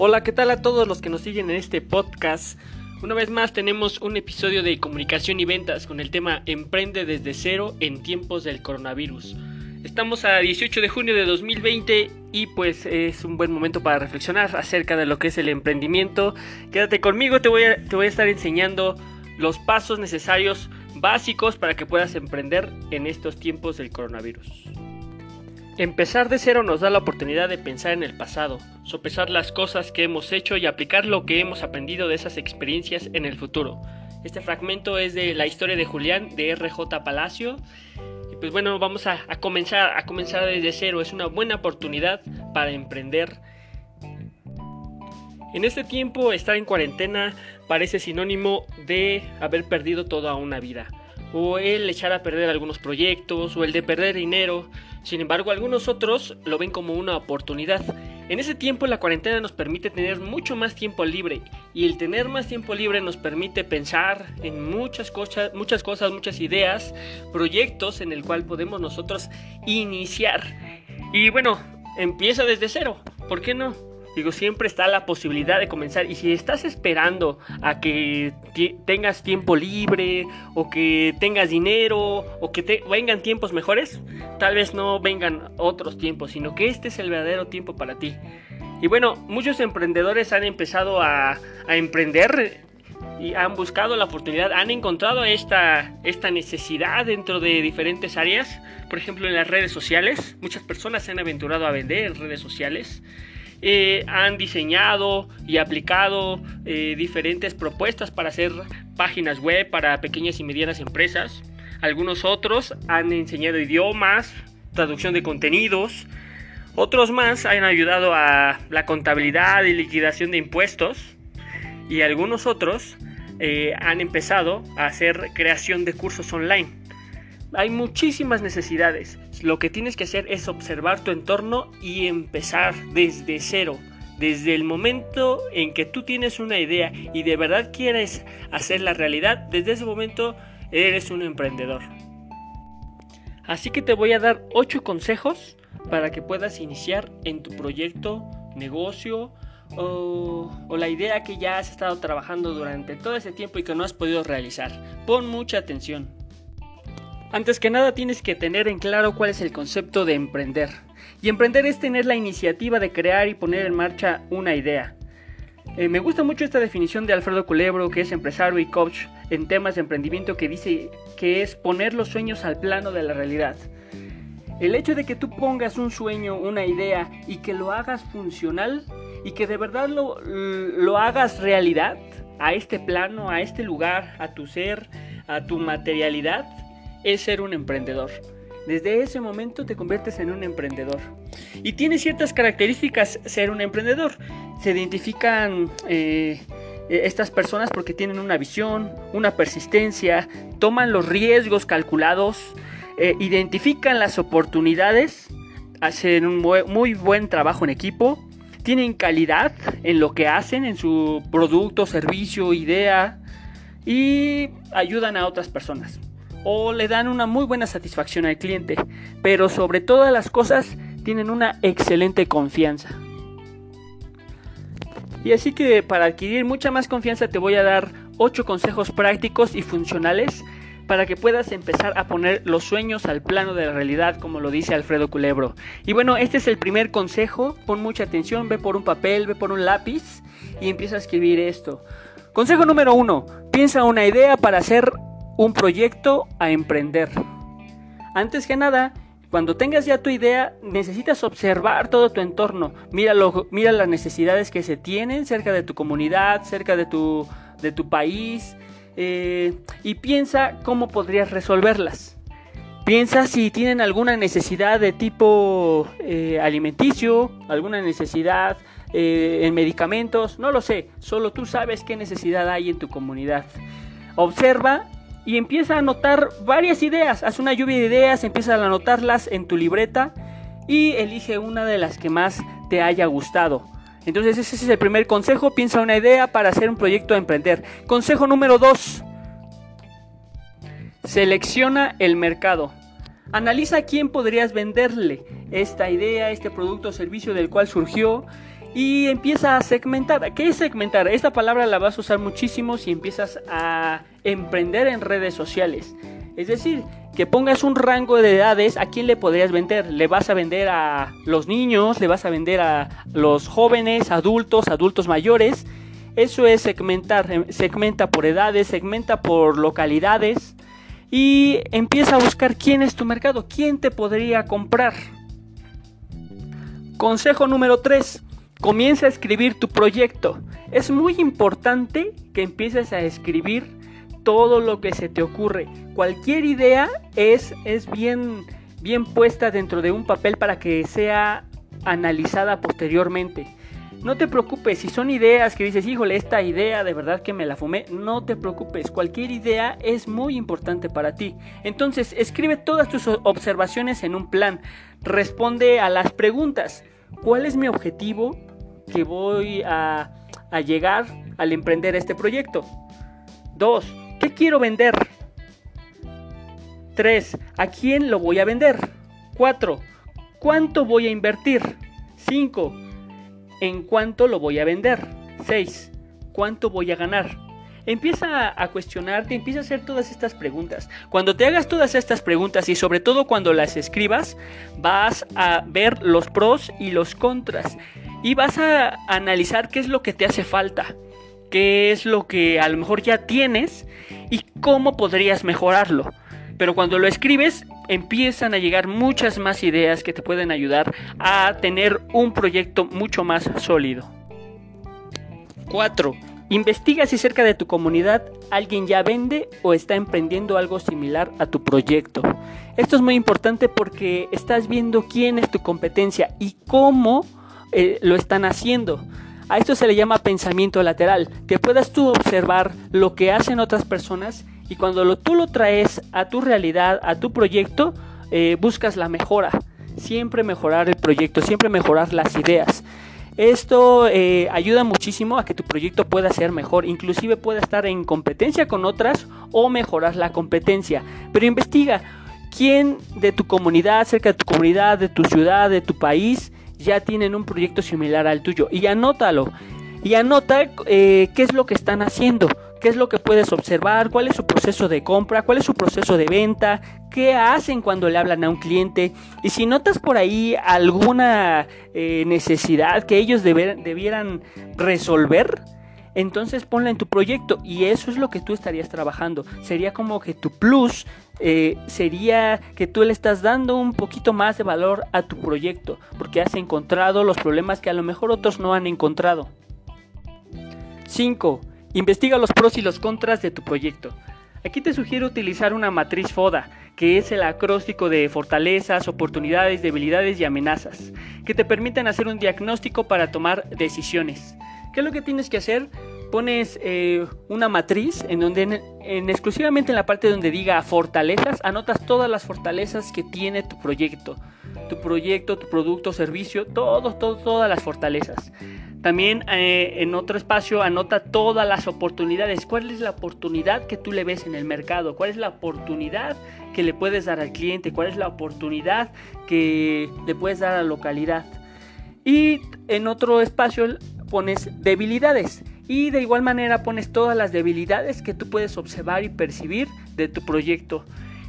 Hola, ¿qué tal a todos los que nos siguen en este podcast? Una vez más tenemos un episodio de comunicación y ventas con el tema Emprende desde cero en tiempos del coronavirus. Estamos a 18 de junio de 2020 y pues es un buen momento para reflexionar acerca de lo que es el emprendimiento. Quédate conmigo, te voy a, te voy a estar enseñando los pasos necesarios básicos para que puedas emprender en estos tiempos del coronavirus. Empezar de cero nos da la oportunidad de pensar en el pasado, sopesar las cosas que hemos hecho y aplicar lo que hemos aprendido de esas experiencias en el futuro. Este fragmento es de la historia de Julián de RJ Palacio. Y pues bueno, vamos a, a comenzar, a comenzar desde cero. Es una buena oportunidad para emprender. En este tiempo, estar en cuarentena parece sinónimo de haber perdido toda una vida o el echar a perder algunos proyectos, o el de perder dinero. Sin embargo, algunos otros lo ven como una oportunidad. En ese tiempo la cuarentena nos permite tener mucho más tiempo libre y el tener más tiempo libre nos permite pensar en muchas cosas, muchas cosas, muchas ideas, proyectos en el cual podemos nosotros iniciar. Y bueno, empieza desde cero, ¿por qué no? Digo, siempre está la posibilidad de comenzar. Y si estás esperando a que tengas tiempo libre, o que tengas dinero, o que vengan tiempos mejores, tal vez no vengan otros tiempos, sino que este es el verdadero tiempo para ti. Y bueno, muchos emprendedores han empezado a, a emprender y han buscado la oportunidad, han encontrado esta, esta necesidad dentro de diferentes áreas. Por ejemplo, en las redes sociales, muchas personas se han aventurado a vender en redes sociales. Eh, han diseñado y aplicado eh, diferentes propuestas para hacer páginas web para pequeñas y medianas empresas. Algunos otros han enseñado idiomas, traducción de contenidos. Otros más han ayudado a la contabilidad y liquidación de impuestos. Y algunos otros eh, han empezado a hacer creación de cursos online. Hay muchísimas necesidades. Lo que tienes que hacer es observar tu entorno y empezar desde cero. Desde el momento en que tú tienes una idea y de verdad quieres hacerla realidad, desde ese momento eres un emprendedor. Así que te voy a dar 8 consejos para que puedas iniciar en tu proyecto, negocio o, o, la idea que ya has estado trabajando durante todo ese tiempo y que no has podido realizar. Pon mucha atención. Antes que nada tienes que tener en claro cuál es el concepto de emprender. Y emprender es tener la iniciativa de crear y poner en marcha una idea. Eh, me gusta mucho esta definición de Alfredo Culebro, que es empresario y coach en temas de emprendimiento, que dice que es poner los sueños al plano de la realidad. El hecho de que tú pongas un sueño, una idea y que lo hagas funcional y que de verdad lo, lo hagas realidad a este plano, a este lugar, a tu ser, a tu materialidad, es ser un emprendedor. Desde ese momento te conviertes en un emprendedor. Y tiene ciertas características ser un emprendedor. Se identifican eh, estas personas porque tienen una visión, una persistencia, toman los riesgos calculados, eh, identifican las oportunidades, hacen un muy buen trabajo en equipo, tienen calidad en lo que hacen, en su producto, servicio, idea y ayudan a otras personas o le dan una muy buena satisfacción al cliente, pero sobre todas las cosas tienen una excelente confianza. Y así que para adquirir mucha más confianza te voy a dar 8 consejos prácticos y funcionales para que puedas empezar a poner los sueños al plano de la realidad, como lo dice Alfredo Culebro. Y bueno, este es el primer consejo, pon mucha atención, ve por un papel, ve por un lápiz y empieza a escribir esto. Consejo número 1, piensa una idea para hacer un proyecto a emprender. Antes que nada, cuando tengas ya tu idea, necesitas observar todo tu entorno. Mira, mira las necesidades que se tienen cerca de tu comunidad, cerca de tu, de tu país, eh, y piensa cómo podrías resolverlas. Piensa si tienen alguna necesidad de tipo eh, alimenticio, alguna necesidad eh, en medicamentos, no lo sé, solo tú sabes qué necesidad hay en tu comunidad. Observa y empieza a anotar varias ideas. Haz una lluvia de ideas, empieza a anotarlas en tu libreta y elige una de las que más te haya gustado. Entonces ese es el primer consejo, piensa una idea para hacer un proyecto a emprender. Consejo número 2. Selecciona el mercado. Analiza quién podrías venderle esta idea, este producto o servicio del cual surgió y empieza a segmentar. ¿Qué es segmentar? Esta palabra la vas a usar muchísimo si empiezas a emprender en redes sociales. Es decir, que pongas un rango de edades a quién le podrías vender. Le vas a vender a los niños, le vas a vender a los jóvenes, adultos, adultos mayores. Eso es segmentar. Em, segmenta por edades, segmenta por localidades y empieza a buscar quién es tu mercado, quién te podría comprar. Consejo número 3. Comienza a escribir tu proyecto. Es muy importante que empieces a escribir todo lo que se te ocurre. Cualquier idea es, es bien, bien puesta dentro de un papel para que sea analizada posteriormente. No te preocupes, si son ideas que dices, híjole, esta idea de verdad que me la fumé, no te preocupes, cualquier idea es muy importante para ti. Entonces, escribe todas tus observaciones en un plan, responde a las preguntas. ¿Cuál es mi objetivo que voy a, a llegar al emprender este proyecto? 2. ¿Qué quiero vender? 3. ¿A quién lo voy a vender? 4. ¿Cuánto voy a invertir? 5 ¿En cuánto lo voy a vender? 6. ¿Cuánto voy a ganar? Empieza a cuestionarte, empieza a hacer todas estas preguntas. Cuando te hagas todas estas preguntas y sobre todo cuando las escribas, vas a ver los pros y los contras y vas a analizar qué es lo que te hace falta, qué es lo que a lo mejor ya tienes y cómo podrías mejorarlo. Pero cuando lo escribes, empiezan a llegar muchas más ideas que te pueden ayudar a tener un proyecto mucho más sólido. 4. Investiga si cerca de tu comunidad alguien ya vende o está emprendiendo algo similar a tu proyecto. Esto es muy importante porque estás viendo quién es tu competencia y cómo eh, lo están haciendo. A esto se le llama pensamiento lateral, que puedas tú observar lo que hacen otras personas y cuando lo, tú lo traes a tu realidad, a tu proyecto, eh, buscas la mejora. Siempre mejorar el proyecto, siempre mejorar las ideas. Esto eh, ayuda muchísimo a que tu proyecto pueda ser mejor, inclusive pueda estar en competencia con otras o mejorar la competencia. Pero investiga quién de tu comunidad, cerca de tu comunidad, de tu ciudad, de tu país, ya tienen un proyecto similar al tuyo. Y anótalo. Y anota eh, qué es lo que están haciendo. Qué es lo que puedes observar, cuál es su proceso de compra, cuál es su proceso de venta, qué hacen cuando le hablan a un cliente y si notas por ahí alguna eh, necesidad que ellos debieran resolver, entonces ponla en tu proyecto y eso es lo que tú estarías trabajando. Sería como que tu plus eh, sería que tú le estás dando un poquito más de valor a tu proyecto porque has encontrado los problemas que a lo mejor otros no han encontrado. 5. Investiga los pros y los contras de tu proyecto. Aquí te sugiero utilizar una matriz FODA, que es el acróstico de fortalezas, oportunidades, debilidades y amenazas, que te permiten hacer un diagnóstico para tomar decisiones. ¿Qué es lo que tienes que hacer? Pones eh, una matriz en donde en, exclusivamente en la parte donde diga fortalezas, anotas todas las fortalezas que tiene tu proyecto. Tu proyecto, tu producto, servicio, todo, todo, todas las fortalezas. También eh, en otro espacio anota todas las oportunidades. ¿Cuál es la oportunidad que tú le ves en el mercado? ¿Cuál es la oportunidad que le puedes dar al cliente? ¿Cuál es la oportunidad que le puedes dar a la localidad? Y en otro espacio pones debilidades. Y de igual manera pones todas las debilidades que tú puedes observar y percibir de tu proyecto.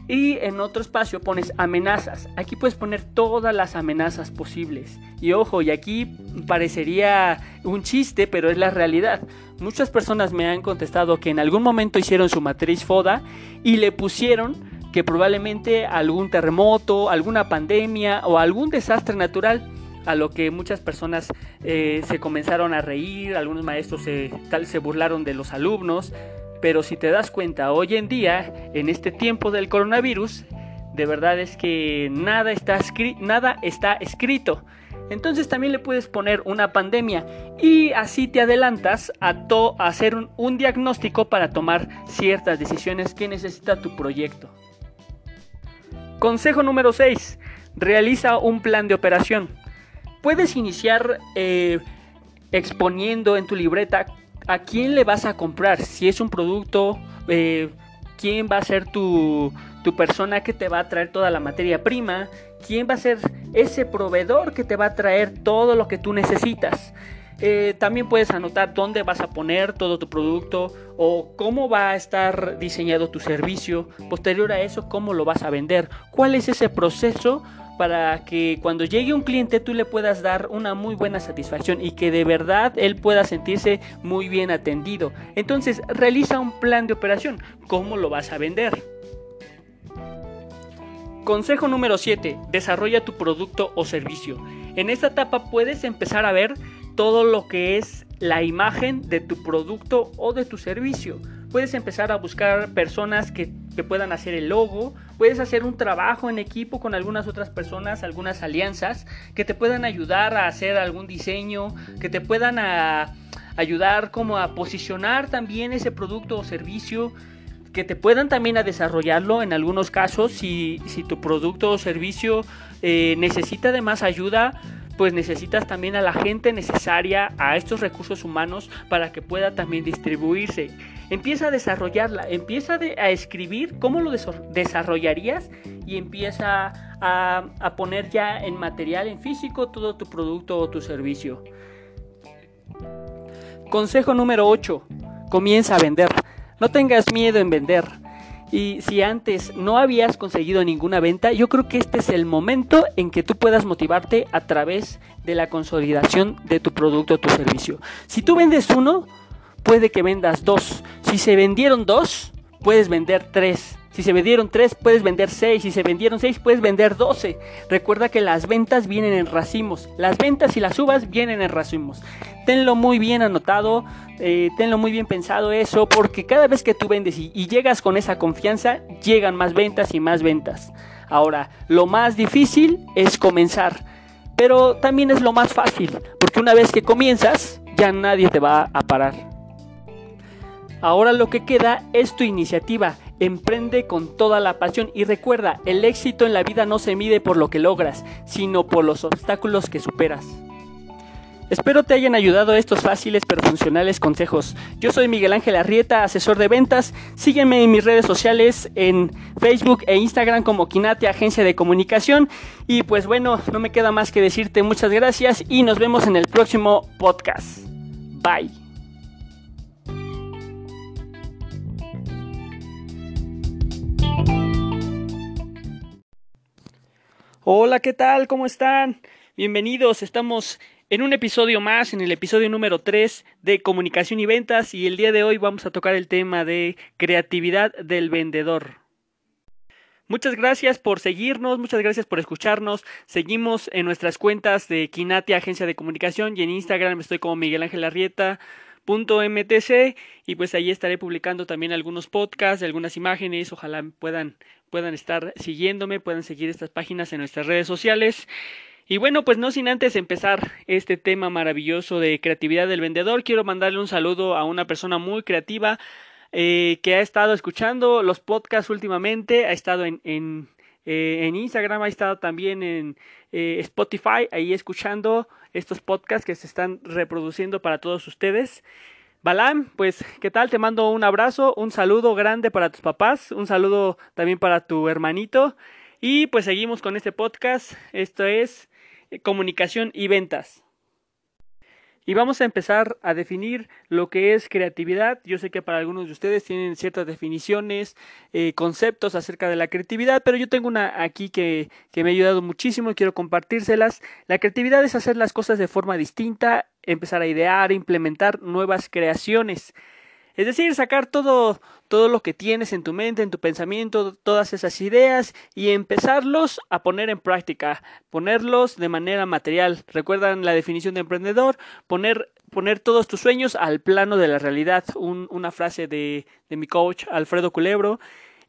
Y en otro espacio pones amenazas. Aquí puedes poner todas las amenazas posibles. Y ojo, y aquí parecería un chiste, pero es la realidad. Muchas personas me han contestado que en algún momento hicieron su matriz FODA y le pusieron que probablemente algún terremoto, alguna pandemia o algún desastre natural a lo que muchas personas eh, se comenzaron a reír, algunos maestros se, tal, se burlaron de los alumnos, pero si te das cuenta, hoy en día, en este tiempo del coronavirus, de verdad es que nada está, nada está escrito. Entonces también le puedes poner una pandemia y así te adelantas a, hacer un, un diagnóstico para tomar ciertas decisiones que necesita tu proyecto. Consejo número 6. Realiza un plan de operación. Puedes iniciar eh, exponiendo en tu libreta a quién le vas a comprar. Si es un producto, eh, quién va a ser tu, persona que te va a traer toda la materia prima, quién va a ser ese proveedor que te va a traer todo lo que tú necesitas. Eh, también puedes anotar dónde vas a poner todo tu producto o cómo va a estar diseñado tu servicio. Posterior a eso, cómo lo vas a vender. ¿Cuál es ese proceso para que cuando llegue un cliente tú le puedas dar una muy buena satisfacción y que de verdad él pueda sentirse muy bien atendido? Entonces, realiza un plan de operación. ¿Cómo lo vas a vender? Consejo número 7. Desarrolla tu producto o servicio. En esta etapa puedes empezar a ver todo lo que es la imagen de tu producto o de tu servicio. Puedes empezar a buscar personas que, puedan hacer el logo, puedes hacer un trabajo en equipo con algunas otras personas, algunas alianzas que te puedan ayudar a hacer algún diseño, que te puedan ayudar como a posicionar también ese producto o servicio, que te puedan también a desarrollarlo en algunos casos si, tu producto o servicio eh, necesita de más ayuda pues necesitas también a la gente necesaria, a estos recursos humanos para que pueda también distribuirse. Empieza a desarrollarla, empieza a escribir cómo lo desarrollarías y empieza a, a poner ya en material, en físico, todo tu producto o tu servicio. Consejo número 8. Comienza a vender. No tengas miedo en vender. Y si antes no habías conseguido ninguna venta, yo creo que este es el momento en que tú puedas motivarte a través de la consolidación de tu producto o tu servicio. Si tú vendes uno, puede que vendas dos. Si se vendieron dos, puedes vender tres. Si se vendieron tres, puedes vender seis. Si se vendieron seis, puedes vender doce. Recuerda que las ventas vienen en racimos. Las ventas y las uvas vienen en racimos. Tenlo muy bien anotado. Eh, tenlo muy bien pensado eso, porque cada vez que tú vendes y, llegas con esa confianza, llegan más ventas y más ventas. Ahora, lo más difícil es comenzar, pero también es lo más fácil, porque una vez que comienzas, ya nadie te va a parar. Ahora lo que queda es tu iniciativa. Emprende con toda la pasión y recuerda, el éxito en la vida no se mide por lo que logras, sino por los obstáculos que superas. Espero te hayan ayudado estos fáciles pero funcionales consejos. Yo soy Miguel Ángel Arrieta, asesor de ventas. Sígueme en mis redes sociales en Facebook e Instagram como Kinate Agencia de Comunicación. Y pues bueno, no me queda más que decirte muchas gracias y nos vemos en el próximo podcast. Bye. Hola, ¿qué tal? ¿Cómo están? Bienvenidos, estamos en un episodio más, en el episodio número 3 de comunicación y ventas y el día de hoy vamos a tocar el tema de creatividad del vendedor. Muchas gracias por seguirnos, muchas gracias por escucharnos. Seguimos en nuestras cuentas de Kinati Agencia de Comunicación y en Instagram estoy como Miguel Ángel Arrieta. .mtc y pues ahí estaré publicando también algunos podcasts, algunas imágenes, ojalá puedan puedan estar siguiéndome, puedan seguir estas páginas en nuestras redes sociales. Y bueno, pues no sin antes empezar este tema maravilloso de creatividad del vendedor, quiero mandarle un saludo a una persona muy creativa eh, que ha estado escuchando los podcasts últimamente, ha estado en, en, eh, en Instagram, ha estado también en eh, Spotify, ahí escuchando estos podcasts que se están reproduciendo para todos ustedes. Balam, pues, ¿qué tal? Te mando un abrazo, un saludo grande para tus papás, un saludo también para tu hermanito. Y pues seguimos con este podcast. Esto es comunicación y ventas. Y vamos a empezar a definir lo que es creatividad. Yo sé que para algunos de ustedes tienen ciertas definiciones, eh, conceptos acerca de la creatividad, pero yo tengo una aquí que, que me ha ayudado muchísimo y quiero compartírselas. La creatividad es hacer las cosas de forma distinta, empezar a idear, implementar nuevas creaciones. Es decir, sacar todo, todo lo que tienes en tu mente, en tu pensamiento, todas esas ideas y empezarlos a poner en práctica, ponerlos de manera material. Recuerdan la definición de emprendedor, poner, poner todos tus sueños al plano de la realidad. una frase de, de mi coach Alfredo Culebro.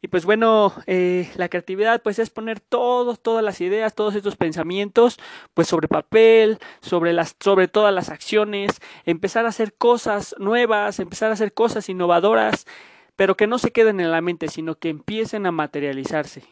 Y pues bueno, eh, la creatividad pues es poner todos, todas las ideas, todos estos pensamientos pues sobre papel, sobre, las, sobre todas las acciones, empezar a hacer cosas nuevas, empezar a hacer cosas innovadoras, pero que no se queden en la mente, sino que empiecen a materializarse.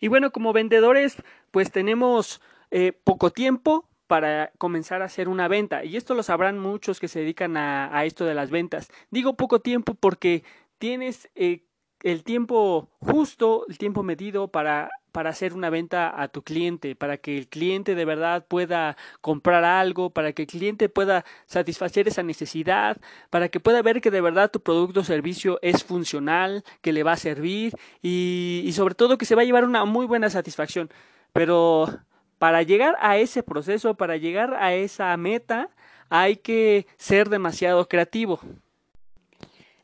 Y bueno, como vendedores pues tenemos eh, poco tiempo, para comenzar a hacer una venta. Y esto lo sabrán muchos que se dedican a, esto de las ventas. Digo poco tiempo porque tienes eh, el tiempo justo, el tiempo medido para, para hacer una venta a tu cliente, para que el cliente de verdad pueda comprar algo, para que el cliente pueda satisfacer esa necesidad, para que pueda ver que de verdad tu producto o servicio es funcional, que le va a servir y, y sobre todo que se va a llevar una muy buena satisfacción. Pero para llegar a ese proceso, para llegar a esa meta, hay que ser demasiado creativo.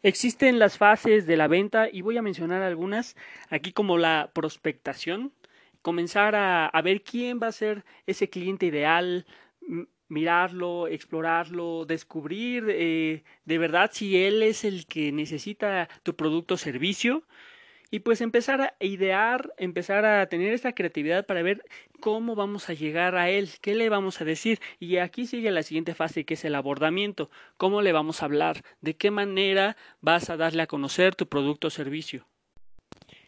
Existen las fases de la venta y voy a mencionar algunas aquí como la prospectación, comenzar a, ver quién va a ser ese cliente ideal, mirarlo, explorarlo, descubrir eh, de verdad si él es el que necesita tu producto o servicio y pues empezar a idear, empezar a tener esta creatividad para ver cómo vamos a llegar a él, qué le vamos a decir. Y aquí sigue la siguiente fase que es el abordamiento, cómo le vamos a hablar, de qué manera vas a darle a conocer tu producto o servicio.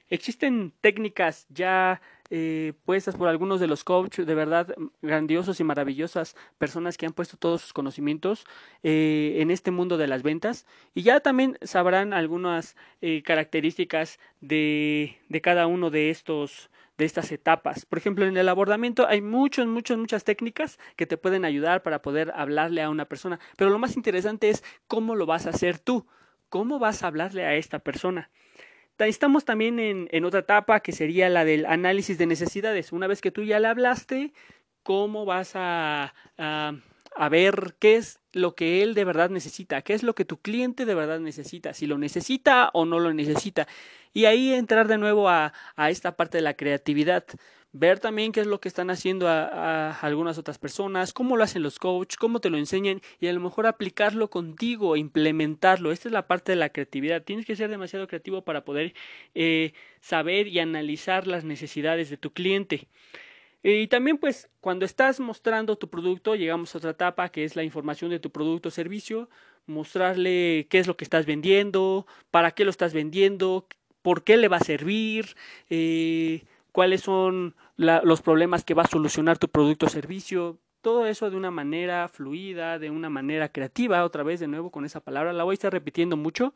Existen técnicas ya eh, puestas por algunos de los coaches, de verdad grandiosos y maravillosas personas que han puesto todos sus conocimientos eh, en este mundo de las ventas y ya también sabrán algunas eh, características de, de cada uno de estos de estas etapas. Por ejemplo, en el abordamiento hay muchas, muchas, muchas técnicas que te pueden ayudar para poder hablarle a una persona, pero lo más interesante es cómo lo vas a hacer tú, cómo vas a hablarle a esta persona. Estamos también en, en, otra etapa que sería la del análisis de necesidades. Una vez que tú ya le hablaste, ¿cómo vas a, a, ver qué es lo que él de verdad necesita? ¿Qué es lo que tu cliente de verdad necesita? Si lo necesita o no lo necesita. Y ahí entrar de nuevo a, a esta parte de la creatividad ver también qué es lo que están haciendo a, algunas otras personas, cómo lo hacen los coaches, cómo te lo enseñan y a lo mejor aplicarlo contigo, implementarlo. Esta es la parte de la creatividad. Tienes que ser demasiado creativo para poder eh, saber y analizar las necesidades de tu cliente. Y también pues cuando estás mostrando tu producto, llegamos a otra etapa que es la información de tu producto o servicio, mostrarle qué es lo que estás vendiendo, para qué lo estás vendiendo, por qué le va a servir, eh, cuáles son los problemas que va a solucionar tu producto o servicio, todo eso de una manera fluida, de una manera creativa, otra vez de nuevo con esa palabra, la voy a estar repitiendo mucho,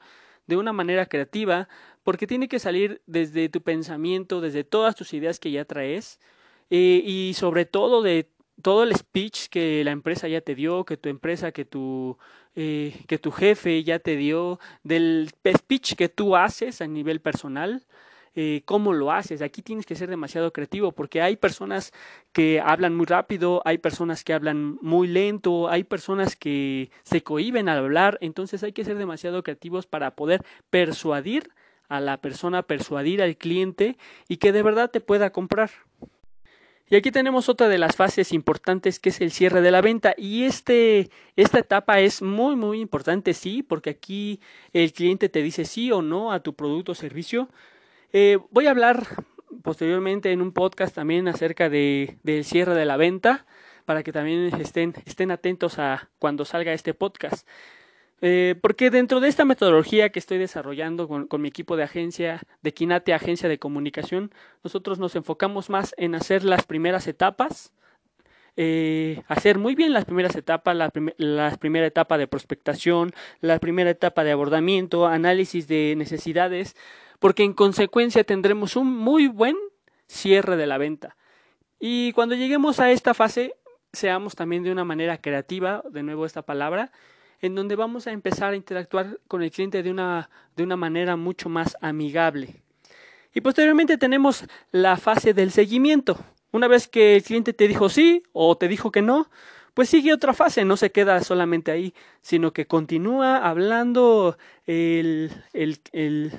de una manera creativa, porque tiene que salir desde tu pensamiento, desde todas tus ideas que ya traes, eh, y sobre todo de todo el speech que la empresa ya te dio, que tu empresa, que tu, eh, que tu jefe ya te dio, del speech que tú haces a nivel personal, eh, cómo lo haces. Aquí tienes que ser demasiado creativo porque hay personas que hablan muy rápido, hay personas que hablan muy lento, hay personas que se cohiben al hablar, entonces hay que ser demasiado creativos para poder persuadir a la persona, persuadir al cliente y que de verdad te pueda comprar. Y aquí tenemos otra de las fases importantes que es el cierre de la venta. Y este, esta etapa es muy, muy importante, sí, porque aquí el cliente te dice sí o no a tu producto o servicio. Eh, voy a hablar posteriormente en un podcast también acerca de, del cierre de la venta para que también estén, estén atentos a cuando salga este podcast. Eh, porque dentro de esta metodología que estoy desarrollando con, mi equipo de agencia, de Quinate Agencia de Comunicación, nosotros nos enfocamos más en hacer las primeras etapas, eh, hacer muy bien las primeras etapas, la, primera etapa de prospectación, la primera etapa de abordamiento, análisis de necesidades, porque en consecuencia tendremos un muy buen cierre de la venta. Y cuando lleguemos a esta fase, seamos también de una manera creativa, de nuevo esta palabra, en donde vamos a empezar a interactuar con el cliente de una, de una manera mucho más amigable. Y posteriormente tenemos la fase del seguimiento. Una vez que el cliente te dijo sí o te dijo que no, pues sigue otra fase, no se queda solamente ahí, sino que continúa hablando el, el, el,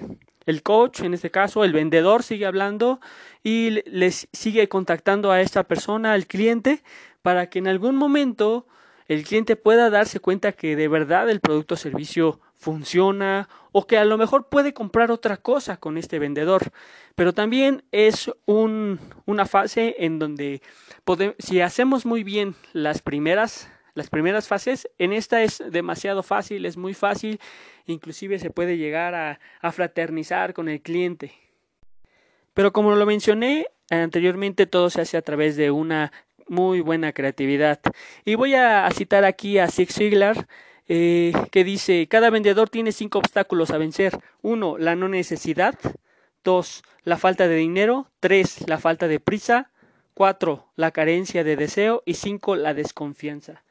el coach, en este caso, el vendedor sigue hablando y les sigue contactando a esta persona, al cliente, para que en algún momento el cliente pueda darse cuenta que de verdad el producto o servicio funciona o que a lo mejor puede comprar otra cosa con este vendedor. Pero también es un, una fase en donde si hacemos muy bien las primeras las primeras fases. En esta es demasiado fácil, es muy fácil, inclusive se puede llegar a, a fraternizar con el cliente. Pero como lo mencioné anteriormente, todo se hace a través de una muy buena creatividad. Y voy a, citar aquí a Zig Ziglar, que dice, cada vendedor tiene cinco obstáculos a vencer. Uno, la no necesidad. 2. La falta de dinero. 3. La falta de prisa. 4. La carencia de deseo. Y 5. La desconfianza.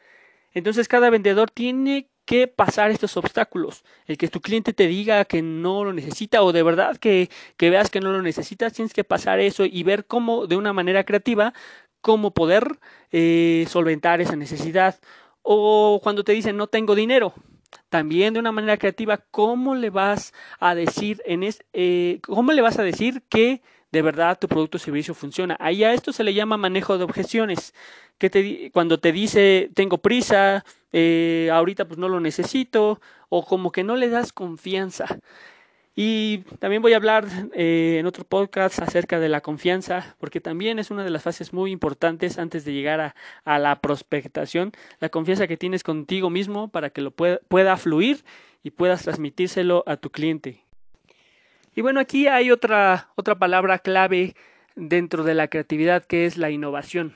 Entonces cada vendedor tiene que pasar estos obstáculos. El que tu cliente te diga que no lo necesita o de verdad que, que veas que no lo necesitas, tienes que pasar eso y ver cómo de una manera creativa, cómo poder eh, solventar esa necesidad. O cuando te dicen no tengo dinero, también de una manera creativa, ¿cómo le vas a decir en es, eh, cómo le vas a decir que de verdad tu producto o servicio funciona? Ahí a esto se le llama manejo de objeciones. Que te, cuando te dice tengo prisa, eh, ahorita pues no lo necesito, o como que no le das confianza. Y también voy a hablar eh, en otro podcast acerca de la confianza, porque también es una de las fases muy importantes antes de llegar a, a la prospectación, la confianza que tienes contigo mismo para que lo pueda, pueda fluir y puedas transmitírselo a tu cliente. Y bueno, aquí hay otra, otra palabra clave dentro de la creatividad que es la innovación.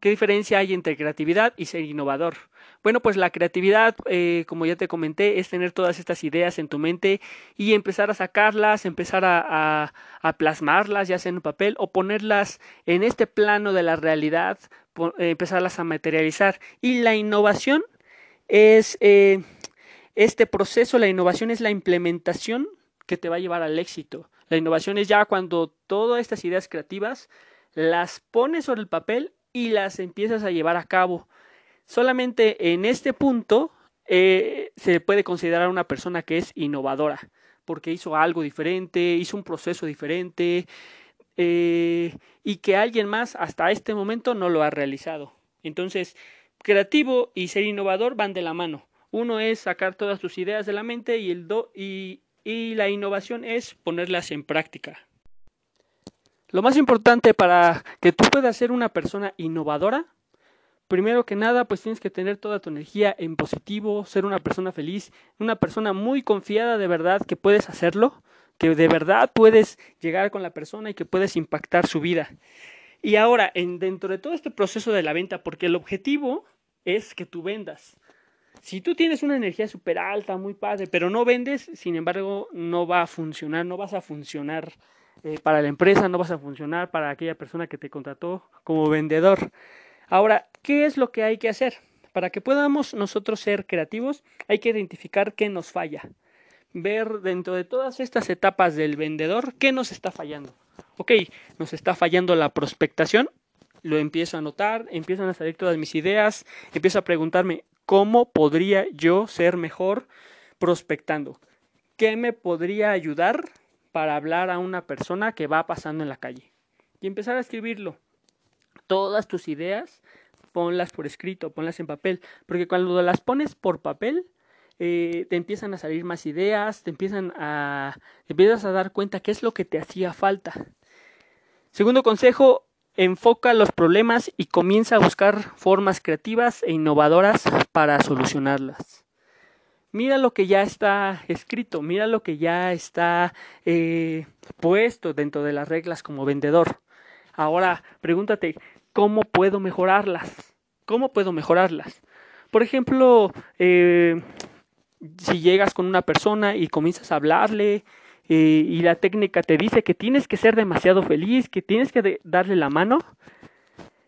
¿Qué diferencia hay entre creatividad y ser innovador? Bueno, pues la creatividad, eh, como ya te comenté, es tener todas estas ideas en tu mente y empezar a sacarlas, empezar a, plasmarlas, ya sea en un papel, o ponerlas en este plano de la realidad, eh, empezarlas a materializar. Y la innovación es eh, este proceso, la innovación es la implementación que te va a llevar al éxito. La innovación es ya cuando todas estas ideas creativas las pones sobre el papel y las empiezas a llevar a cabo. Solamente en este punto eh, se puede considerar una persona que es innovadora, porque hizo algo diferente, hizo un proceso diferente eh, y que alguien más hasta este momento no lo ha realizado. Entonces, creativo y ser innovador van de la mano. Uno es sacar todas tus ideas de la mente y, el do, y, y la innovación es ponerlas en práctica. Lo más importante para que tú puedas ser una persona innovadora primero que nada, pues tienes que tener toda tu energía en positivo, ser una persona feliz, una persona muy confiada de verdad que puedes hacerlo, que de verdad puedes llegar con la persona y que puedes impactar su vida. Y ahora, en, dentro de todo este proceso de la venta, porque el objetivo es que tú vendas. Si tú tienes una energía súper alta, muy padre, pero no vendes, sin embargo, no va a funcionar, no vas a funcionar eh, para la empresa, no vas a funcionar para aquella persona que te contrató como vendedor. Ahora, ¿qué es lo que hay que hacer? Para que podamos nosotros ser creativos, hay que identificar qué nos falla. Ver dentro de todas estas etapas del vendedor qué nos está fallando. Ok, nos está fallando la prospectación, lo empiezo a notar, empiezan a salir todas mis ideas, empiezo a preguntarme cómo podría yo ser mejor prospectando. ¿Qué me podría ayudar para hablar a una persona que va pasando en la calle? Y empezar a escribirlo todas tus ideas, ponlas por escrito, ponlas en papel, porque cuando las pones por papel, eh, te empiezan a salir más ideas, te empiezan a, te empiezas a dar cuenta qué es lo que te hacía falta. Segundo consejo, enfoca los problemas y comienza a buscar formas creativas e innovadoras para solucionarlas. Mira lo que ya está escrito, mira lo que ya está eh, puesto dentro de las reglas como vendedor. Ahora, pregúntate, cómo puedo mejorarlas. ¿Cómo puedo mejorarlas? Por ejemplo, eh, si llegas con una persona y comienzas a hablarle eh, y la técnica te dice que tienes que ser demasiado feliz, que tienes que darle la mano,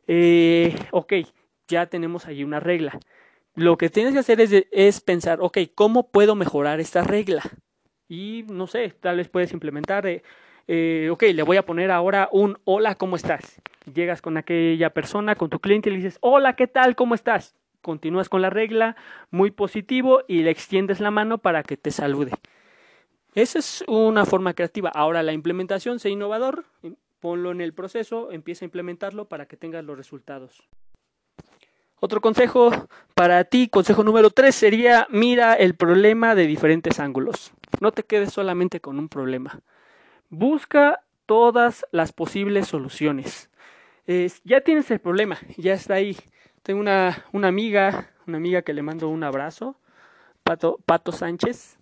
eh, ok, ya tenemos ahí una regla. Lo que tienes que hacer es, pensar, ok, ¿cómo puedo mejorar esta regla? Y no sé, tal vez puedes implementar, ok, le voy a poner ahora un hola, ¿cómo estás? llegas con aquella persona, con tu cliente y le dices, hola, ¿qué tal? ¿Cómo estás? Continúas con la regla, muy positivo, y le extiendes la mano para que te salude. Esa es una forma creativa. Ahora la implementación, sé innovador, ponlo en el proceso, empieza a implementarlo para que tengas los resultados. Otro consejo para ti, consejo número tres, sería mira el problema de diferentes ángulos. No te quedes solamente con un problema. Busca todas las posibles soluciones ya tienes el problema, ya está ahí. Tengo una, una amiga, una amiga que le mando un abrazo, Pato, Pato Sánchez,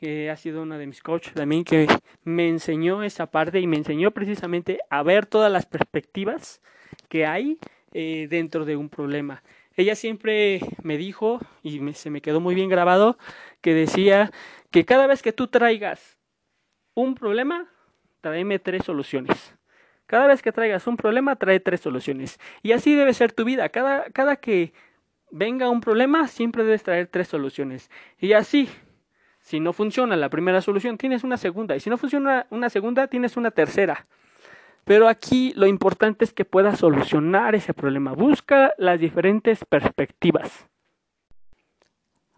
que ha sido una de mis coaches también, que me enseñó esa parte y me enseñó precisamente a ver todas las perspectivas que hay eh, dentro de un problema. Ella siempre me dijo, y se me quedó muy bien grabado, que decía que cada vez que tú traigas un problema, tráeme tres soluciones. Cada vez que traigas un problema, trae tres soluciones. Y así debe ser tu vida. Cada, cada que venga un problema, siempre debes traer tres soluciones. Y así, si no funciona la primera solución, tienes una segunda. Y si no funciona una segunda, tienes una tercera. Pero aquí lo importante es que puedas solucionar ese problema. Busca las diferentes perspectivas.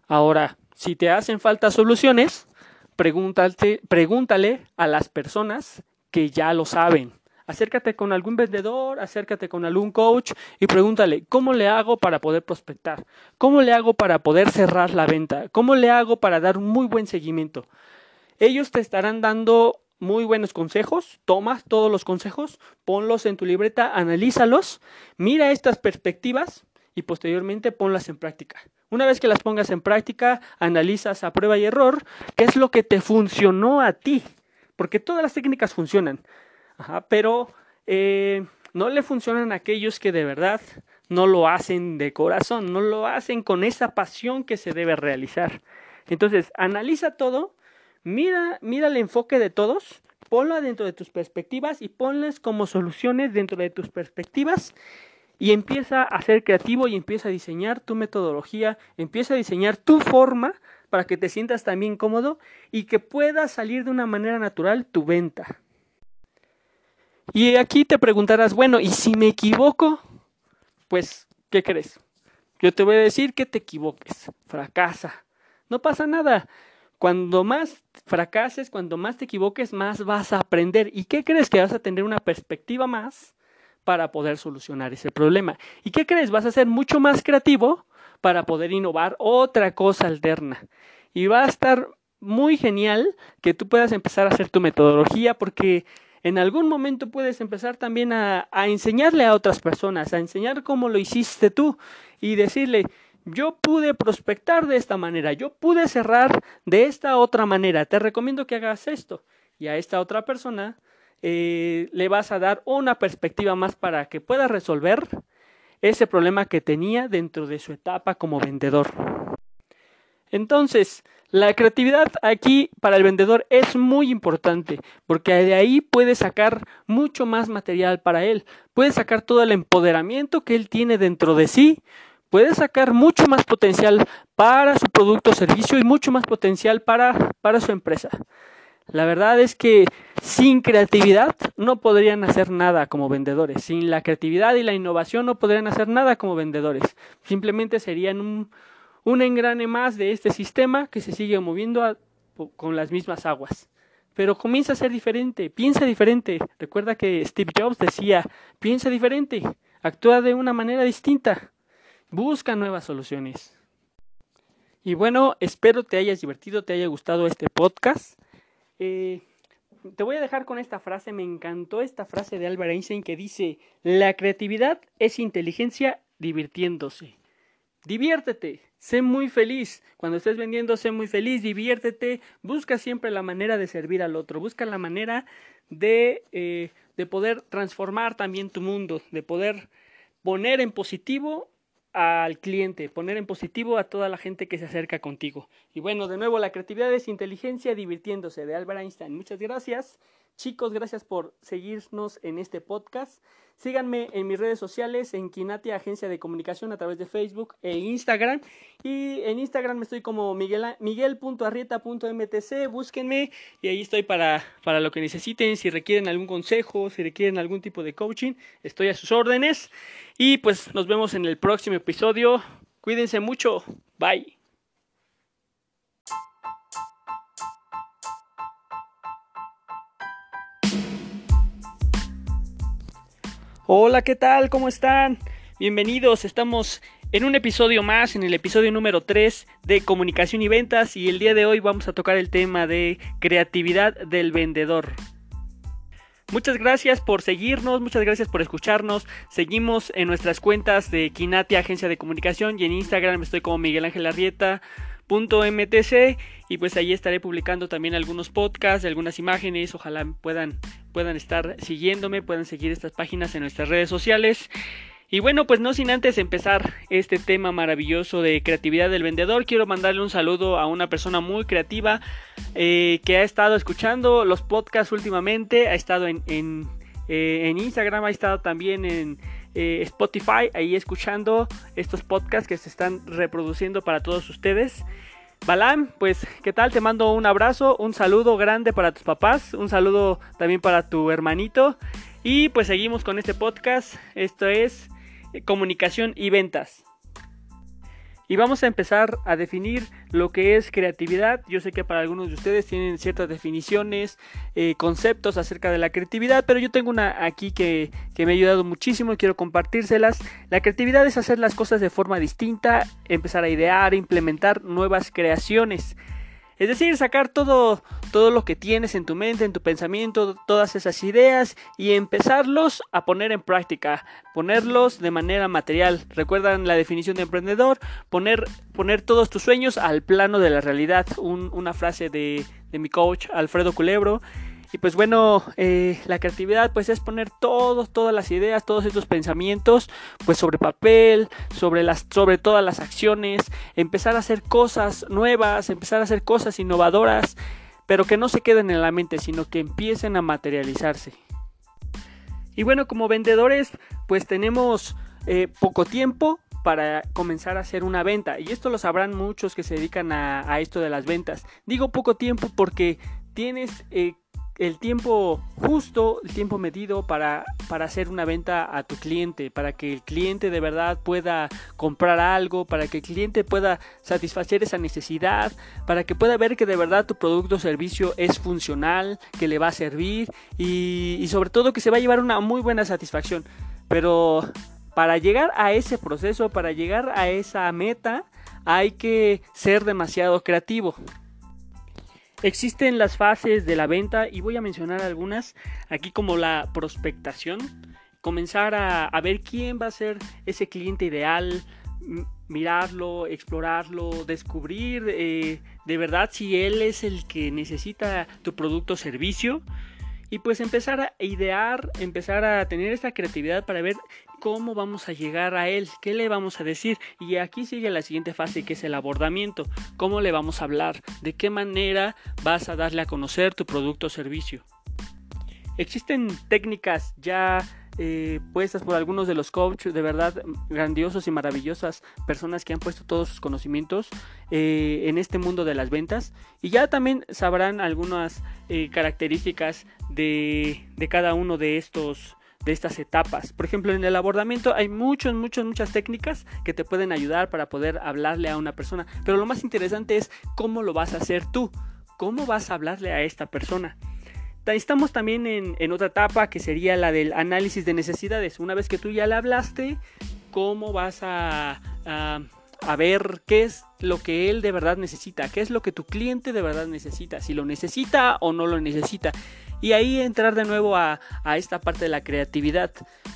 Ahora, si te hacen falta soluciones, pregúntale a las personas que ya lo saben. Acércate con algún vendedor, acércate con algún coach y pregúntale, ¿cómo le hago para poder prospectar? ¿Cómo le hago para poder cerrar la venta? ¿Cómo le hago para dar un muy buen seguimiento? Ellos te estarán dando muy buenos consejos, tomas todos los consejos, ponlos en tu libreta, analízalos, mira estas perspectivas y posteriormente ponlas en práctica. Una vez que las pongas en práctica, analizas a prueba y error qué es lo que te funcionó a ti, porque todas las técnicas funcionan pero eh, no le funcionan a aquellos que de verdad no lo hacen de corazón, no lo hacen con esa pasión que se debe realizar. Entonces, analiza todo, mira, mira el enfoque de todos, ponlo dentro de tus perspectivas y ponles como soluciones dentro de tus perspectivas y empieza a ser creativo y empieza a diseñar tu metodología, empieza a diseñar tu forma para que te sientas también cómodo y que pueda salir de una manera natural tu venta. Y aquí te preguntarás, bueno, ¿y si me equivoco? Pues, ¿qué crees? Yo te voy a decir que te equivoques, fracasa. No pasa nada. Cuando más fracases, cuando más te equivoques, más vas a aprender. ¿Y qué crees que vas a tener una perspectiva más para poder solucionar ese problema? ¿Y qué crees? Vas a ser mucho más creativo para poder innovar otra cosa alterna. Y va a estar muy genial que tú puedas empezar a hacer tu metodología porque en algún momento puedes empezar también a, enseñarle a otras personas, a enseñar cómo lo hiciste tú y decirle, yo pude prospectar de esta manera, yo pude cerrar de esta otra manera, te recomiendo que hagas esto. Y a esta otra persona eh, le vas a dar una perspectiva más para que pueda resolver ese problema que tenía dentro de su etapa como vendedor. Entonces, la creatividad aquí para el vendedor es muy importante porque de ahí puede sacar mucho más material para él, puede sacar todo el empoderamiento que él tiene dentro de sí, puede sacar mucho más potencial para su producto o servicio y mucho más potencial para, para su empresa. La verdad es que sin creatividad no podrían hacer nada como vendedores. Sin la creatividad y la innovación no podrían hacer nada como vendedores. Simplemente serían un, un engrane más de este sistema que se sigue moviendo con las mismas aguas. Pero comienza a ser diferente, piensa diferente. Recuerda que Steve Jobs decía, piensa diferente, actúa de una manera distinta, busca nuevas soluciones. Y bueno, espero te hayas divertido, te haya gustado este podcast. Eh, te voy a dejar con esta frase, me encantó esta frase de Albert Einstein que dice, la creatividad es inteligencia divirtiéndose. Diviértete, sé muy feliz. Cuando estés vendiendo, sé muy feliz, diviértete. Busca siempre la manera de servir al otro. Busca la manera de, eh, de poder transformar también tu mundo, de poder poner en positivo al cliente, poner en positivo a toda la gente que se acerca contigo. Y bueno, de nuevo, la creatividad es inteligencia divirtiéndose de Albert Einstein. Muchas gracias. Chicos, gracias por seguirnos en este podcast. Síganme en mis redes sociales, en Quinatia Agencia de Comunicación a través de Facebook e Instagram. Y en Instagram me estoy como miguel.arrieta.mtc. Búsquenme y ahí estoy para, para lo que necesiten. Si requieren algún consejo, si requieren algún tipo de coaching, estoy a sus órdenes. Y pues nos vemos en el próximo episodio. Cuídense mucho. Bye. Hola, ¿qué tal? ¿Cómo están? Bienvenidos, estamos en un episodio más, en el episodio número 3 de comunicación y ventas y el día de hoy vamos a tocar el tema de creatividad del vendedor. Muchas gracias por seguirnos, muchas gracias por escucharnos. Seguimos en nuestras cuentas de Kinati Agencia de Comunicación y en Instagram estoy como Miguel Ángel Arrieta .mtc y pues ahí estaré publicando también algunos podcasts, algunas imágenes, ojalá puedan, puedan estar siguiéndome, puedan seguir estas páginas en nuestras redes sociales. Y bueno, pues no sin antes empezar este tema maravilloso de creatividad del vendedor, quiero mandarle un saludo a una persona muy creativa eh, que ha estado escuchando los podcasts últimamente, ha estado en, en, eh, Instagram, ha estado también en eh, Spotify, ahí escuchando estos podcasts que se están reproduciendo para todos ustedes. Balam, pues, ¿qué tal? Te mando un abrazo, un saludo grande para tus papás, un saludo también para tu hermanito. Y pues seguimos con este podcast. Esto es comunicación y ventas. Y vamos a empezar a definir lo que es creatividad. Yo sé que para algunos de ustedes tienen ciertas definiciones, eh, conceptos acerca de la creatividad, pero yo tengo una aquí que, que me ha ayudado muchísimo y quiero compartírselas. La creatividad es hacer las cosas de forma distinta, empezar a idear, implementar nuevas creaciones. Es decir, sacar todo, todo lo que tienes en tu mente, en tu pensamiento, todas esas ideas y empezarlos a poner en práctica, ponerlos de manera material. Recuerdan la definición de emprendedor, poner, poner todos tus sueños al plano de la realidad. una frase de, de mi coach Alfredo Culebro. Y pues bueno, eh, la creatividad pues es poner todos, todas las ideas, todos estos pensamientos pues sobre papel, sobre, las, sobre todas las acciones, empezar a hacer cosas nuevas, empezar a hacer cosas innovadoras, pero que no se queden en la mente, sino que empiecen a materializarse. Y bueno, como vendedores pues tenemos eh, poco tiempo, para comenzar a hacer una venta. Y esto lo sabrán muchos que se dedican a, esto de las ventas. Digo poco tiempo porque tienes eh, el tiempo justo, el tiempo medido para, para, hacer una venta a tu cliente, para que el cliente de verdad pueda comprar algo, para que el cliente pueda satisfacer esa necesidad, para que pueda ver que de verdad tu producto o servicio es funcional, que le va a servir y, y sobre todo que se va a llevar una muy buena satisfacción. Pero para llegar a ese proceso, para llegar a esa meta, hay que ser demasiado creativo. Existen las fases de la venta y voy a mencionar algunas aquí como la prospectación, comenzar a, ver quién va a ser ese cliente ideal, mirarlo, explorarlo, descubrir eh, de verdad si él es el que necesita tu producto o servicio. Y pues empezar a idear, empezar a tener esta creatividad para ver cómo vamos a llegar a él, qué le vamos a decir. Y aquí sigue la siguiente fase que es el abordamiento, cómo le vamos a hablar, de qué manera vas a darle a conocer tu producto o servicio. Existen técnicas ya eh, puestas por algunos de los coaches, de verdad grandiosos y maravillosas personas que han puesto todos sus conocimientos eh, en este mundo de las ventas. Y ya también sabrán algunas eh, características de, de cada uno de estos de estas etapas. Por ejemplo, en el abordamiento hay muchas, muchas, muchas técnicas que te pueden ayudar para poder hablarle a una persona. Pero lo más interesante es cómo lo vas a hacer tú. ¿Cómo vas a hablarle a esta persona? Estamos también en, otra etapa que sería la del análisis de necesidades. Una vez que tú ya le hablaste, ¿cómo vas a, a, ver qué es lo que él de verdad necesita? ¿Qué es lo que tu cliente de verdad necesita? Si lo necesita o no lo necesita. Y ahí entrar de nuevo a, esta parte de la creatividad.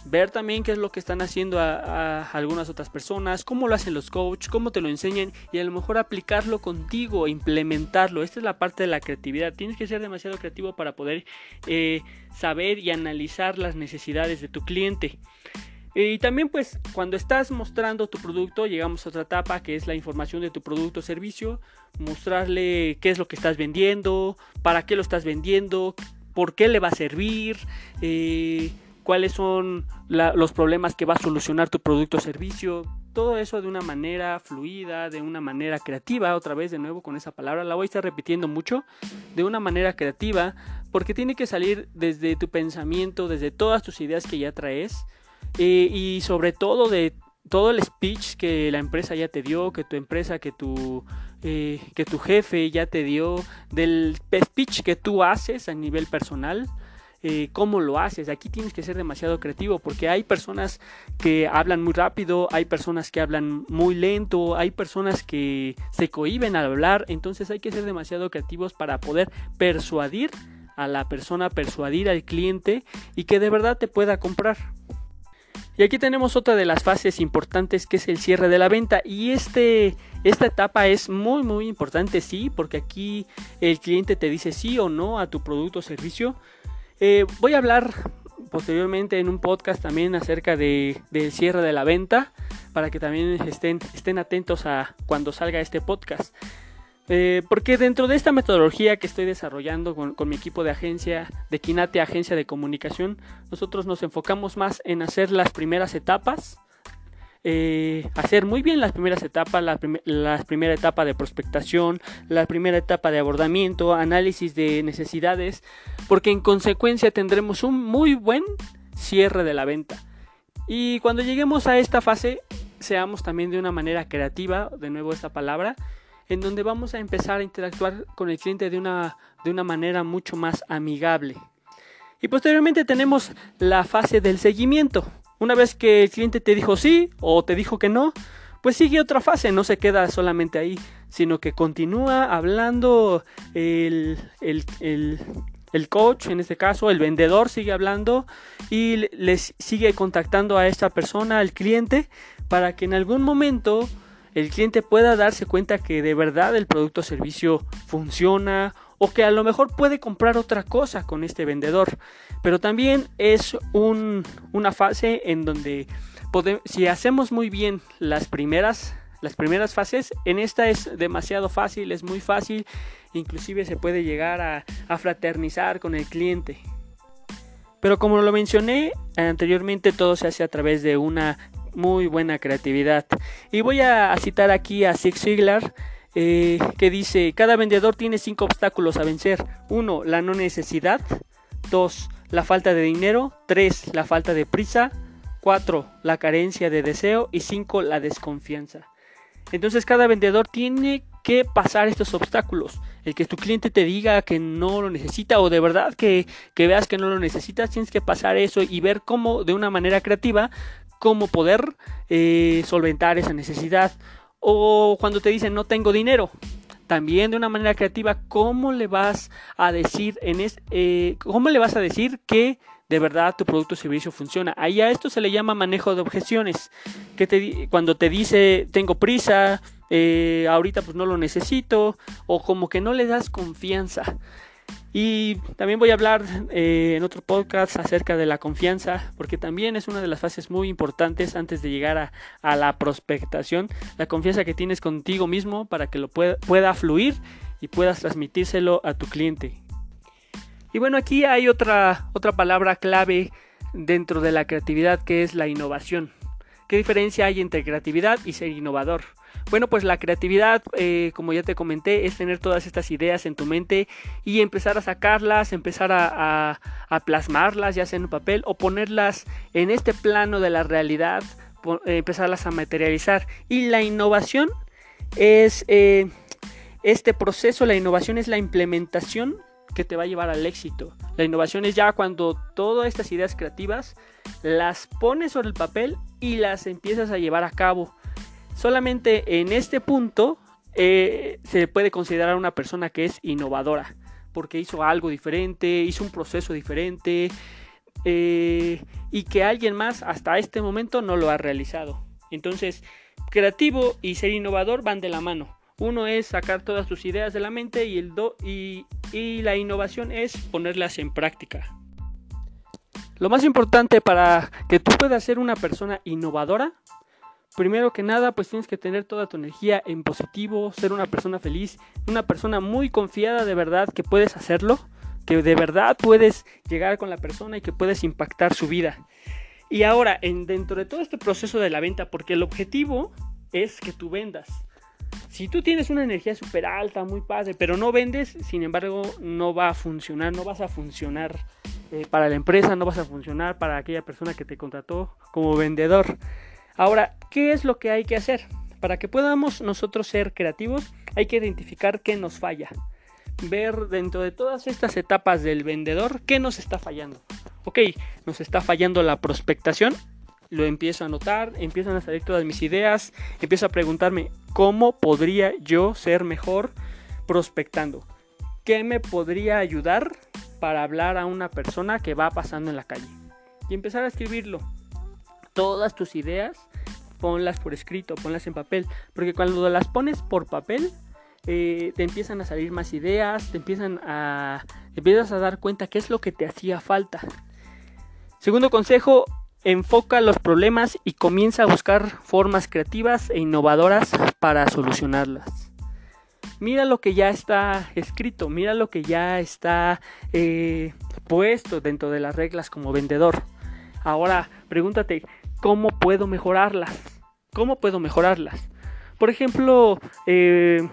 Ver también qué es lo que están haciendo a, algunas otras personas, cómo lo hacen los coaches, cómo te lo enseñan y a lo mejor aplicarlo contigo, implementarlo. Esta es la parte de la creatividad. Tienes que ser demasiado creativo para poder eh, saber y analizar las necesidades de tu cliente. Y también pues cuando estás mostrando tu producto, llegamos a otra etapa que es la información de tu producto o servicio, mostrarle qué es lo que estás vendiendo, para qué lo estás vendiendo, por qué le va a servir, eh, cuáles son los problemas que va a solucionar tu producto o servicio. Todo eso de una manera fluida, de una manera creativa, otra vez de nuevo con esa palabra, la voy a estar repitiendo mucho, de una manera creativa, porque tiene que salir desde tu pensamiento, desde todas tus ideas que ya traes, eh, y sobre todo de todo el speech que la empresa ya te dio, que tu empresa, que tu, eh, que tu jefe ya te dio, del speech que tú haces a nivel personal, eh, cómo lo haces. Aquí tienes que ser demasiado creativo porque hay personas que hablan muy rápido, hay personas que hablan muy lento, hay personas que se cohiben al hablar, entonces hay que ser demasiado creativos para poder persuadir a la persona, persuadir al cliente y que de verdad te pueda comprar. Y aquí tenemos otra de las fases importantes que es el cierre de la venta. Y este, esta etapa es muy muy importante, sí, porque aquí el cliente te dice sí o no a tu producto o servicio. Eh, voy a hablar posteriormente en un podcast también acerca de, del cierre de la venta, para que también estén, estén atentos a cuando salga este podcast. Eh, porque dentro de esta metodología que estoy desarrollando con, mi equipo de agencia, de Kinate Agencia de Comunicación, nosotros nos enfocamos más en hacer las primeras etapas, eh, hacer muy bien las primeras etapas, la, primera etapa de prospectación, la primera etapa de abordamiento, análisis de necesidades, porque en consecuencia tendremos un muy buen cierre de la venta. Y cuando lleguemos a esta fase, seamos también de una manera creativa, de nuevo esta palabra, en donde vamos a empezar a interactuar con el cliente de una, de una manera mucho más amigable. Y posteriormente tenemos la fase del seguimiento. Una vez que el cliente te dijo sí o te dijo que no, pues sigue otra fase, no se queda solamente ahí, sino que continúa hablando el, el, coach, en este caso el vendedor sigue hablando y les sigue contactando a esta persona, al cliente, para que en algún momento el cliente pueda darse cuenta que de verdad el producto o servicio funciona o que a lo mejor puede comprar otra cosa con este vendedor. Pero también es una fase en donde si hacemos muy bien las primeras, las primeras fases, en esta es demasiado fácil, es muy fácil, inclusive se puede llegar a, a fraternizar con el cliente. Pero como lo mencioné anteriormente, todo se hace a través de una muy buena creatividad. Y voy a citar aquí a Zig Ziglar eh, que dice, cada vendedor tiene cinco obstáculos a vencer. Uno, la no necesidad. Dos, la falta de dinero. Tres, la falta de prisa. Cuatro, la carencia de deseo. Y cinco, la desconfianza. Entonces cada vendedor tiene que pasar estos obstáculos. El que tu cliente te diga que no lo necesita o de verdad que, que veas que no lo necesitas, tienes que pasar eso y ver cómo de una manera creativa, cómo poder eh, solventar esa necesidad o cuando te dicen no tengo dinero. También de una manera creativa, ¿cómo le vas a decir en eh, cómo le vas a decir que de verdad tu producto o servicio funciona? Ahí a esto se le llama manejo de objeciones. Que te, cuando te dice tengo prisa, eh, ahorita pues no lo necesito, o como que no le das confianza. Y también voy a hablar eh, en otro podcast acerca de la confianza, porque también es una de las fases muy importantes antes de llegar a, la prospectación. La confianza que tienes contigo mismo para que lo pueda, pueda fluir y puedas transmitírselo a tu cliente. Y bueno, aquí hay otra, otra palabra clave dentro de la creatividad que es la innovación. ¿Qué diferencia hay entre creatividad y ser innovador? Bueno, pues la creatividad, eh, como ya te comenté, es tener todas estas ideas en tu mente y empezar a sacarlas, empezar a, plasmarlas, ya sea en un papel o ponerlas en este plano de la realidad, eh, empezarlas a materializar. Y la innovación es eh, este proceso, la innovación es la implementación que te va a llevar al éxito. La innovación es ya cuando todas estas ideas creativas las pones sobre el papel y las empiezas a llevar a cabo. Solamente en este punto eh, se puede considerar una persona que es innovadora, porque hizo algo diferente, hizo un proceso diferente eh, y que alguien más hasta este momento no lo ha realizado. Entonces, creativo y ser innovador van de la mano. Uno es sacar todas tus ideas de la mente y, el do, y, y la innovación es ponerlas en práctica. Lo más importante para que tú puedas ser una persona innovadora primero que nada, pues tienes que tener toda tu energía en positivo, ser una persona feliz, una persona muy confiada de verdad que puedes hacerlo, que de verdad puedes llegar con la persona y que puedes impactar su vida. Y ahora, en, dentro de todo este proceso de la venta, porque el objetivo es que tú vendas. Si tú tienes una energía súper alta, muy padre, pero no vendes, sin embargo, no va a funcionar, no vas a funcionar eh, para la empresa, no vas a funcionar para aquella persona que te contrató como vendedor. Ahora, ¿qué es lo que hay que hacer? Para que podamos nosotros ser creativos, hay que identificar qué nos falla. Ver dentro de todas estas etapas del vendedor qué nos está fallando. Ok, nos está fallando la prospectación. Lo empiezo a notar, empiezan a salir todas mis ideas, empiezo a preguntarme cómo podría yo ser mejor prospectando. ¿Qué me podría ayudar para hablar a una persona que va pasando en la calle? Y empezar a escribirlo todas tus ideas, ponlas por escrito, ponlas en papel, porque cuando las pones por papel, eh, te empiezan a salir más ideas, te empiezan a, empiezas a dar cuenta qué es lo que te hacía falta. Segundo consejo, enfoca los problemas y comienza a buscar formas creativas e innovadoras para solucionarlas. Mira lo que ya está escrito, mira lo que ya está eh, puesto dentro de las reglas como vendedor. Ahora pregúntate, ¿cómo puedo mejorarlas? ¿Cómo puedo mejorarlas? Por ejemplo, eh,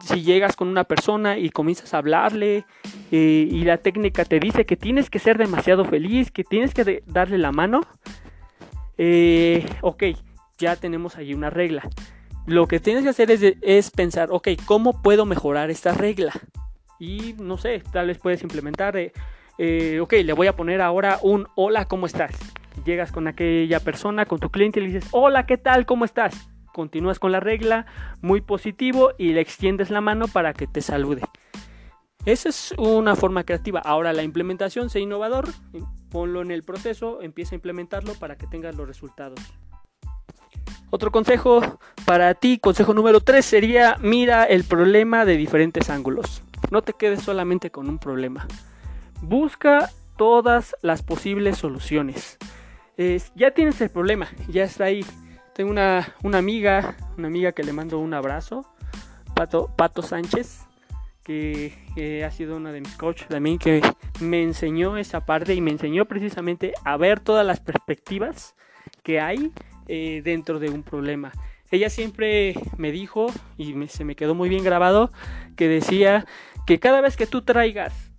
si llegas con una persona y comienzas a hablarle eh, y la técnica te dice que tienes que ser demasiado feliz, que tienes que darle la mano, eh, ok, ya tenemos ahí una regla. Lo que tienes que hacer es, pensar, ok, ¿cómo puedo mejorar esta regla? Y no sé, tal vez puedes implementar, eh, ok, le voy a poner ahora un hola, ¿cómo estás? Llegas con aquella persona, con tu cliente y le dices, hola, ¿qué tal? ¿Cómo estás? continúas con la regla, muy positivo y le extiendes la mano para que te salude. Esa es una forma creativa. Ahora la implementación, sea innovador, ponlo en el proceso, empieza a implementarlo para que tengas los resultados. Otro consejo para ti, consejo número 3, sería mira el problema de diferentes ángulos. No te quedes solamente con un problema. Busca todas las posibles soluciones. Ya tienes el problema, ya está ahí. Tengo una, amiga, una amiga que le mando un abrazo, Pato, Pato Sánchez, que, ha sido una de mis coaches también, que me enseñó esa parte y me enseñó precisamente a ver todas las perspectivas que hay eh, dentro de un problema. Ella siempre me dijo, y se me quedó muy bien grabado, que decía que cada vez que tú traigas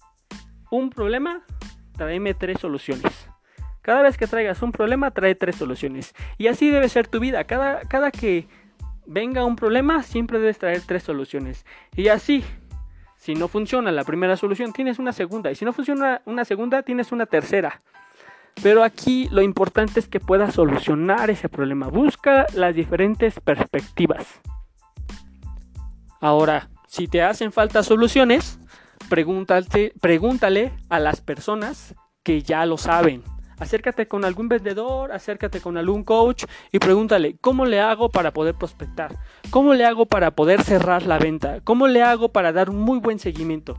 un problema, tráeme tres soluciones. Cada vez que traigas un problema, trae tres soluciones. Y así debe ser tu vida. Cada, cada que venga un problema, siempre debes traer tres soluciones. Y así, si no funciona la primera solución, tienes una segunda. Y si no funciona una segunda, tienes una tercera. Pero aquí lo importante es que puedas solucionar ese problema. Busca las diferentes perspectivas. Ahora, si te hacen falta soluciones, pregúntale a las personas que ya lo saben acércate con algún vendedor, acércate con algún coach y pregúntale, ¿cómo le hago para poder prospectar? ¿Cómo le hago para poder cerrar la venta? ¿Cómo le hago para dar un muy buen seguimiento?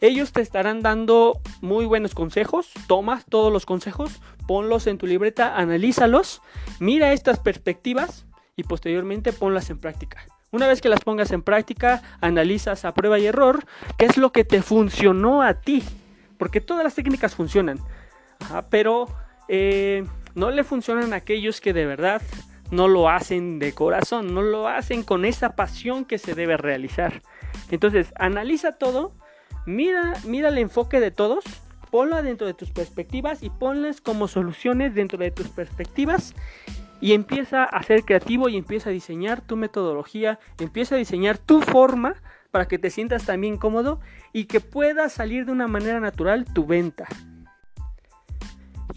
Ellos te estarán dando muy buenos consejos, tomas todos los consejos, ponlos en tu libreta, analízalos, mira estas perspectivas y posteriormente ponlas en práctica. Una vez que las pongas en práctica, analizas a prueba y error qué es lo que te funcionó a ti, porque todas las técnicas funcionan pero eh, no le funcionan a aquellos que de verdad no lo hacen de corazón, no lo hacen con esa pasión que se debe realizar. Entonces, analiza todo, mira, mira el enfoque de todos, ponlo dentro de tus perspectivas y ponlas como soluciones dentro de tus perspectivas y empieza a ser creativo y empieza a diseñar tu metodología, empieza a diseñar tu forma para que te sientas también cómodo y que pueda salir de una manera natural tu venta.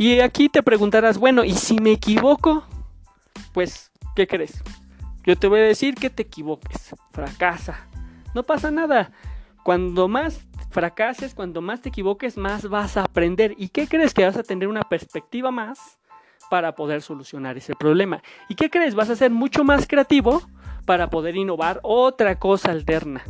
Y aquí te preguntarás, bueno, ¿y si me equivoco? Pues, ¿qué crees? Yo te voy a decir que te equivoques, fracasa. No pasa nada. Cuando más fracases, cuando más te equivoques, más vas a aprender. ¿Y qué crees que vas a tener una perspectiva más para poder solucionar ese problema? ¿Y qué crees? Vas a ser mucho más creativo para poder innovar otra cosa alterna.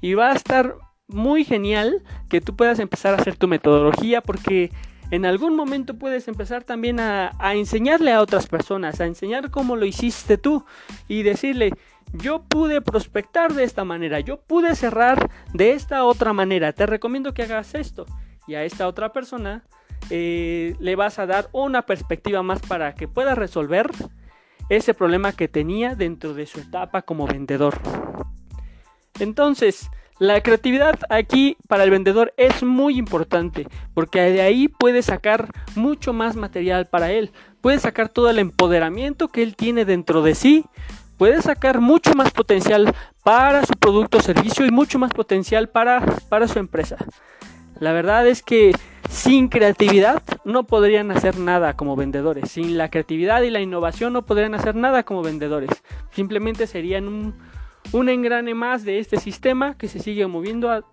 Y va a estar muy genial que tú puedas empezar a hacer tu metodología porque en algún momento puedes empezar también a, enseñarle a otras personas, a enseñar cómo lo hiciste tú y decirle, yo pude prospectar de esta manera, yo pude cerrar de esta otra manera, te recomiendo que hagas esto. Y a esta otra persona eh, le vas a dar una perspectiva más para que pueda resolver ese problema que tenía dentro de su etapa como vendedor. Entonces, la creatividad aquí para el vendedor es muy importante porque de ahí puede sacar mucho más material para él. Puede sacar todo el empoderamiento que él tiene dentro de sí. Puede sacar mucho más potencial para su producto o servicio y mucho más potencial para, para su empresa. La verdad es que sin creatividad no podrían hacer nada como vendedores. Sin la creatividad y la innovación no podrían hacer nada como vendedores. Simplemente serían un, un engrane más de este sistema que se sigue moviendo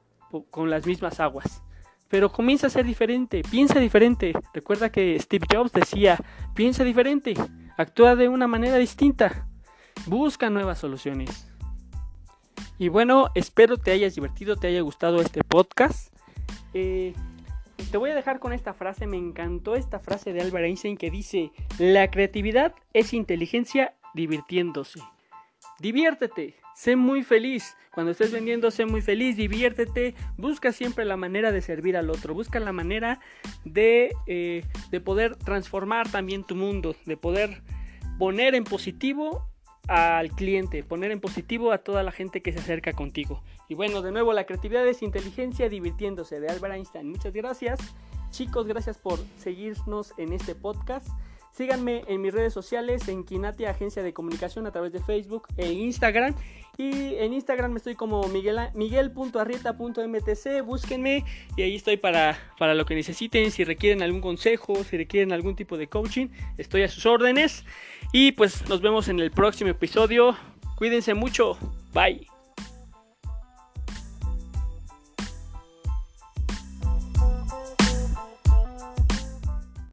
con las mismas aguas. Pero comienza a ser diferente, piensa diferente. Recuerda que Steve Jobs decía, piensa diferente, actúa de una manera distinta, busca nuevas soluciones. Y bueno, espero te hayas divertido, te haya gustado este podcast. Eh, te voy a dejar con esta frase, me encantó esta frase de Albert Einstein que dice, la creatividad es inteligencia divirtiéndose. Diviértete, sé muy feliz. Cuando estés vendiendo, sé muy feliz, diviértete. Busca siempre la manera de servir al otro. Busca la manera de, eh, de poder transformar también tu mundo, de poder poner en positivo al cliente, poner en positivo a toda la gente que se acerca contigo. Y bueno, de nuevo, la creatividad es inteligencia divirtiéndose de Albert Einstein. Muchas gracias. Chicos, gracias por seguirnos en este podcast. Síganme en mis redes sociales, en Kinati Agencia de Comunicación a través de Facebook e Instagram. Y en Instagram estoy como miguel.arrieta.mtc. Búsquenme y ahí estoy para, para lo que necesiten. Si requieren algún consejo, si requieren algún tipo de coaching, estoy a sus órdenes. Y pues nos vemos en el próximo episodio. Cuídense mucho. Bye.